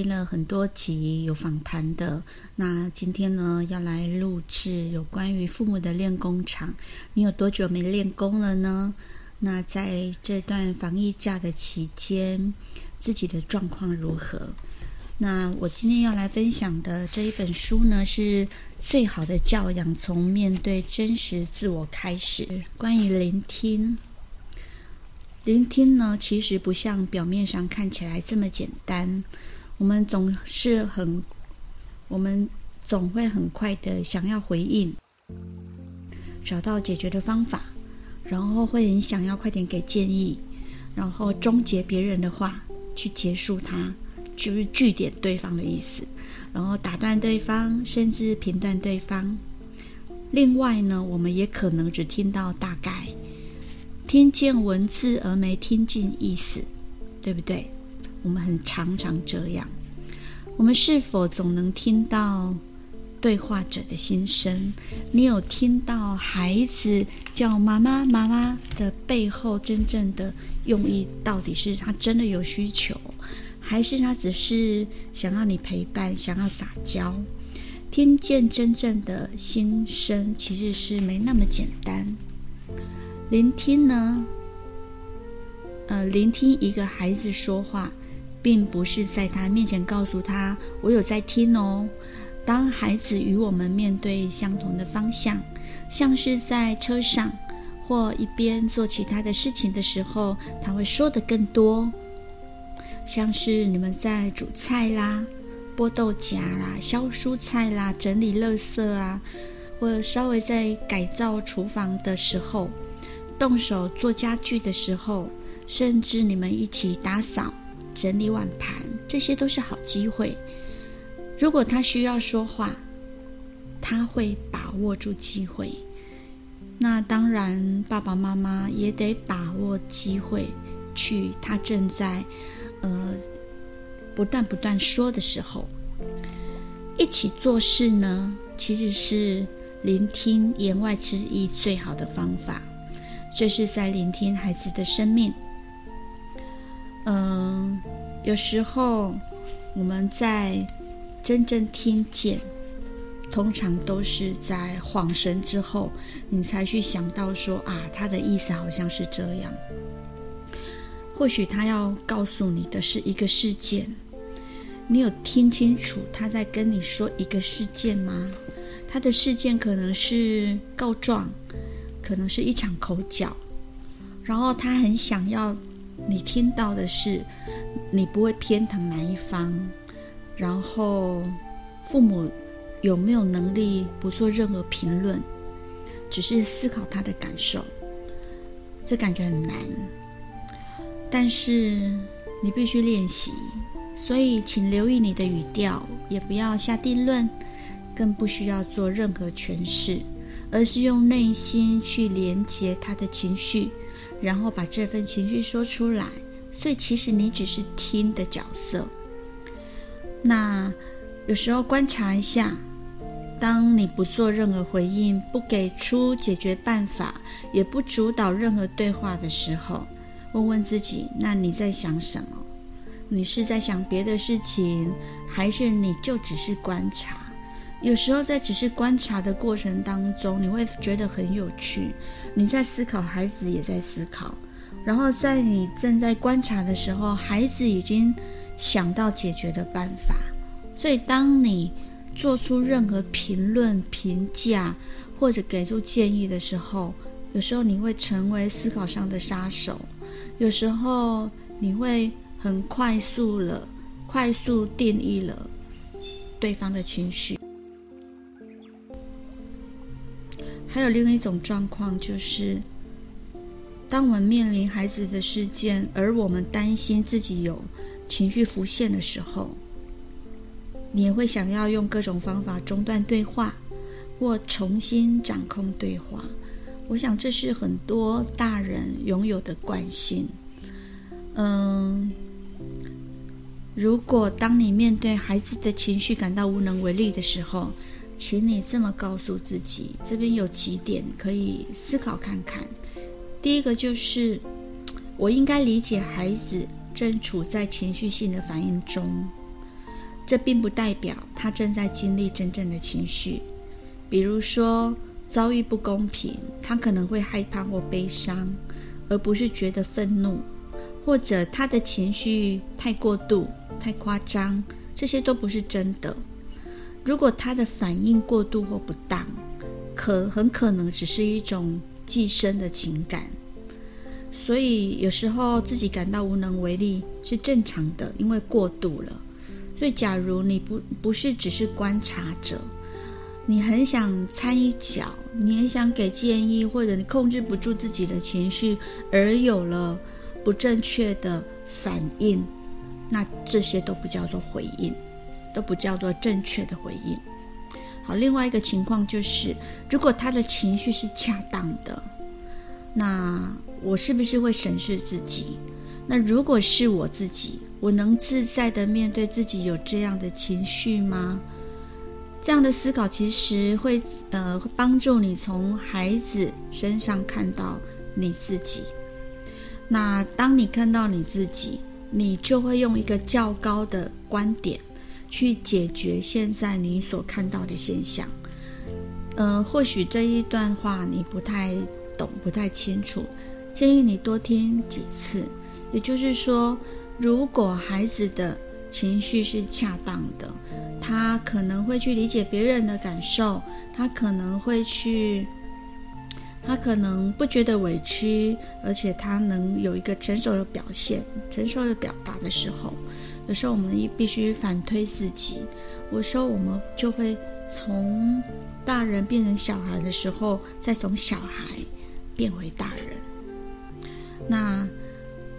听了很多集有访谈的，那今天呢要来录制有关于父母的练功场。你有多久没练功了呢？那在这段防疫假的期间，自己的状况如何？那我今天要来分享的这一本书呢，是最好的教养，从面对真实自我开始。关于聆听。聆听呢，其实不像表面上看起来这么简单。我们总是很，我们总会很快的想要回应，找到解决的方法，然后会很想要快点给建议，然后终结别人的话，去结束它，就是据点对方的意思，然后打断对方，甚至评断对方。另外呢，我们也可能只听到大概。听见文字而没听进意思，对不对？我们很常常这样。我们是否总能听到对话者的心声？你有听到孩子叫妈妈妈妈的背后真正的用意？到底是他真的有需求，还是他只是想要你陪伴，想要撒娇？听见真正的心声，其实是没那么简单。聆听呢，呃，聆听一个孩子说话，并不是在他面前告诉他“我有在听哦”。当孩子与我们面对相同的方向，像是在车上或一边做其他的事情的时候，他会说得更多。像是你们在煮菜啦、剥豆荚啦、削蔬菜啦、整理垃圾啊，或稍微在改造厨房的时候。动手做家具的时候，甚至你们一起打扫、整理碗盘，这些都是好机会。如果他需要说话，他会把握住机会。那当然，爸爸妈妈也得把握机会，去他正在呃不断不断说的时候，一起做事呢，其实是聆听言外之意最好的方法。这是在聆听孩子的生命。嗯，有时候我们在真正听见，通常都是在恍神之后，你才去想到说啊，他的意思好像是这样。或许他要告诉你的是一个事件，你有听清楚他在跟你说一个事件吗？他的事件可能是告状。可能是一场口角，然后他很想要你听到的是，你不会偏袒哪一方，然后父母有没有能力不做任何评论，只是思考他的感受，这感觉很难，但是你必须练习，所以请留意你的语调，也不要下定论，更不需要做任何诠释。而是用内心去连接他的情绪，然后把这份情绪说出来。所以其实你只是听的角色。那有时候观察一下，当你不做任何回应，不给出解决办法，也不主导任何对话的时候，问问自己：那你在想什么？你是在想别的事情，还是你就只是观察？有时候在只是观察的过程当中，你会觉得很有趣。你在思考，孩子也在思考。然后在你正在观察的时候，孩子已经想到解决的办法。所以，当你做出任何评论、评价或者给出建议的时候，有时候你会成为思考上的杀手。有时候你会很快速了、快速定义了对方的情绪。还有另外一种状况，就是当我们面临孩子的事件，而我们担心自己有情绪浮现的时候，你也会想要用各种方法中断对话，或重新掌控对话。我想这是很多大人拥有的惯性。嗯，如果当你面对孩子的情绪感到无能为力的时候，请你这么告诉自己，这边有几点可以思考看看。第一个就是，我应该理解孩子正处在情绪性的反应中，这并不代表他正在经历真正的情绪。比如说遭遇不公平，他可能会害怕或悲伤，而不是觉得愤怒，或者他的情绪太过度、太夸张，这些都不是真的。如果他的反应过度或不当，可很可能只是一种寄生的情感。所以有时候自己感到无能为力是正常的，因为过度了。所以，假如你不不是只是观察者，你很想掺一脚，你很想给建议，或者你控制不住自己的情绪，而有了不正确的反应，那这些都不叫做回应，都不叫做正确的回应。好，另外一个情况就是，如果他的情绪是恰当的，那我是不是会审视自己？那如果是我自己，我能自在地面对自己有这样的情绪吗？这样的思考其实会呃帮助你从孩子身上看到你自己。那当你看到你自己，你就会用一个较高的观点去解决现在你所看到的现象。呃，或许这一段话你不太懂，不太清楚，建议你多听几次。也就是说，如果孩子的情绪是恰当的，他可能会去理解别人的感受，他可能会去，他可能不觉得委屈，而且他能有一个成熟的表现、成熟的表达的时候，有时候我们必须反推自己。有时候我们就会从大人变成小孩的时候，再从小孩变回大人。那。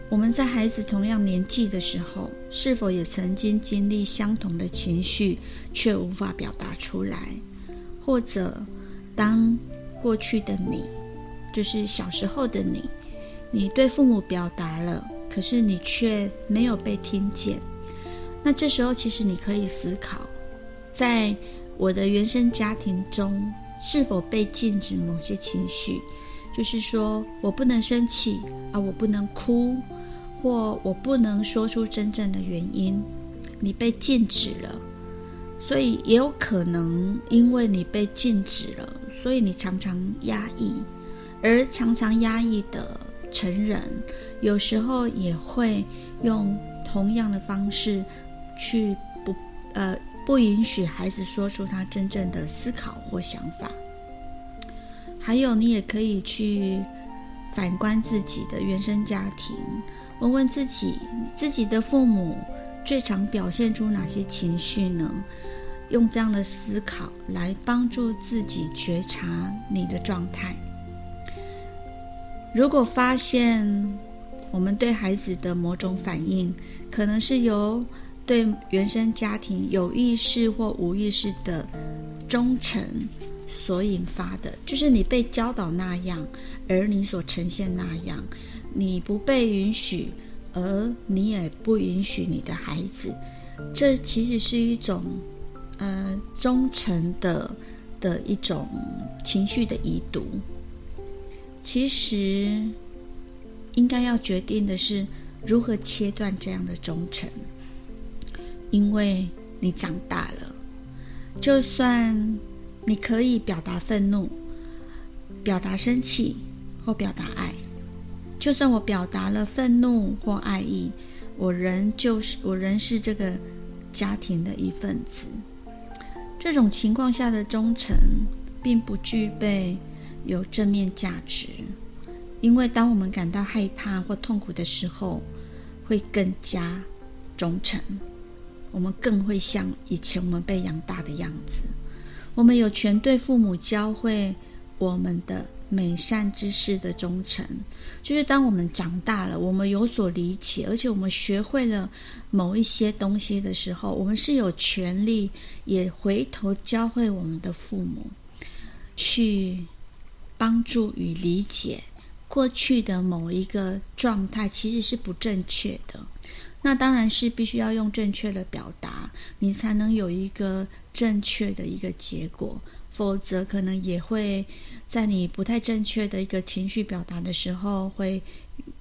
我们在孩子同样年纪的时候，是否也曾经经历相同的情绪，却无法表达出来？或者，当过去的你，就是小时候的你，你对父母表达了，可是你却没有被听见。那这时候，其实你可以思考，在我的原生家庭中，是否被禁止某些情绪？就是说我不能生气啊，我不能哭。或我不能说出真正的原因，你被禁止了，所以也有可能因为你被禁止了，所以你常常压抑，而常常压抑的成人，有时候也会用同样的方式去不呃不允许孩子说出他真正的思考或想法。还有，你也可以去反观自己的原生家庭。问问自己，自己的父母最常表现出哪些情绪呢？用这样的思考来帮助自己觉察你的状态。如果发现我们对孩子的某种反应，可能是由对原生家庭有意识或无意识的忠诚所引发的，就是你被教导那样，而你所呈现那样。你不被允许，而你也不允许你的孩子，这其实是一种，呃，忠诚的的一种情绪的遗毒。其实，应该要决定的是如何切断这样的忠诚，因为你长大了，就算你可以表达愤怒、表达生气或表达爱。就算我表达了愤怒或爱意，我仍就是我仍是这个家庭的一份子。这种情况下的忠诚，并不具备有正面价值，因为当我们感到害怕或痛苦的时候，会更加忠诚。我们更会像以前我们被养大的样子。我们有权对父母教会我们的。美善之事的忠诚，就是当我们长大了，我们有所理解，而且我们学会了某一些东西的时候，我们是有权利也回头教会我们的父母，去帮助与理解过去的某一个状态其实是不正确的。那当然是必须要用正确的表达，你才能有一个正确的一个结果。否则，可能也会在你不太正确的一个情绪表达的时候，会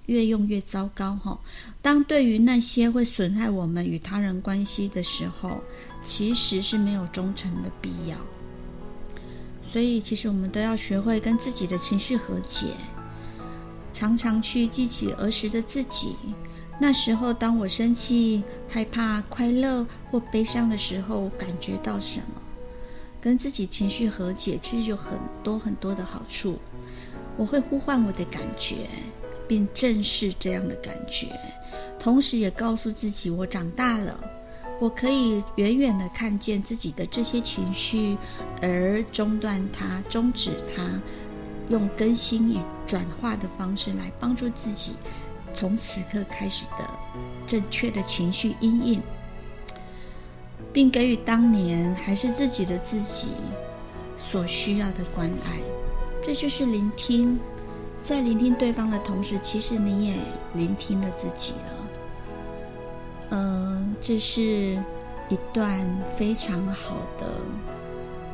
越用越糟糕哈。当对于那些会损害我们与他人关系的时候，其实是没有忠诚的必要。所以，其实我们都要学会跟自己的情绪和解，常常去记起儿时的自己。那时候，当我生气、害怕、快乐或悲伤的时候，感觉到什么？跟自己情绪和解，其实有很多很多的好处。我会呼唤我的感觉，并正视这样的感觉，同时也告诉自己我长大了，我可以远远地看见自己的这些情绪，而中断它、终止它，用更新与转化的方式来帮助自己。从此刻开始的正确的情绪阴影，并给予当年还是自己的自己所需要的关爱，这就是聆听。在聆听对方的同时，其实你也聆听了自己了。嗯、这是一段非常好的，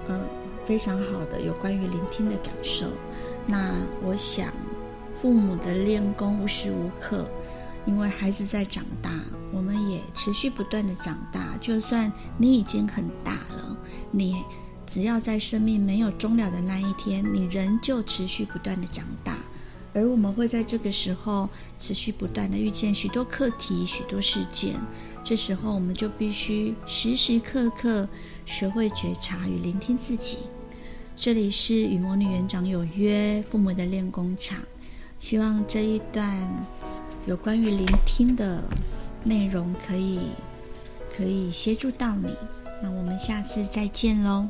嗯、呃，非常好的有关于聆听的感受。那我想。父母的练功无时无刻，因为孩子在长大，我们也持续不断的长大。就算你已经很大了，你只要在生命没有终了的那一天，你仍旧持续不断的长大。而我们会在这个时候持续不断的遇见许多课题、许多事件。这时候，我们就必须时时刻刻学会觉察与聆听自己。这里是与魔女园长有约，父母的练功场。希望这一段有关于聆听的内容可以可以协助到你。那我们下次再见喽。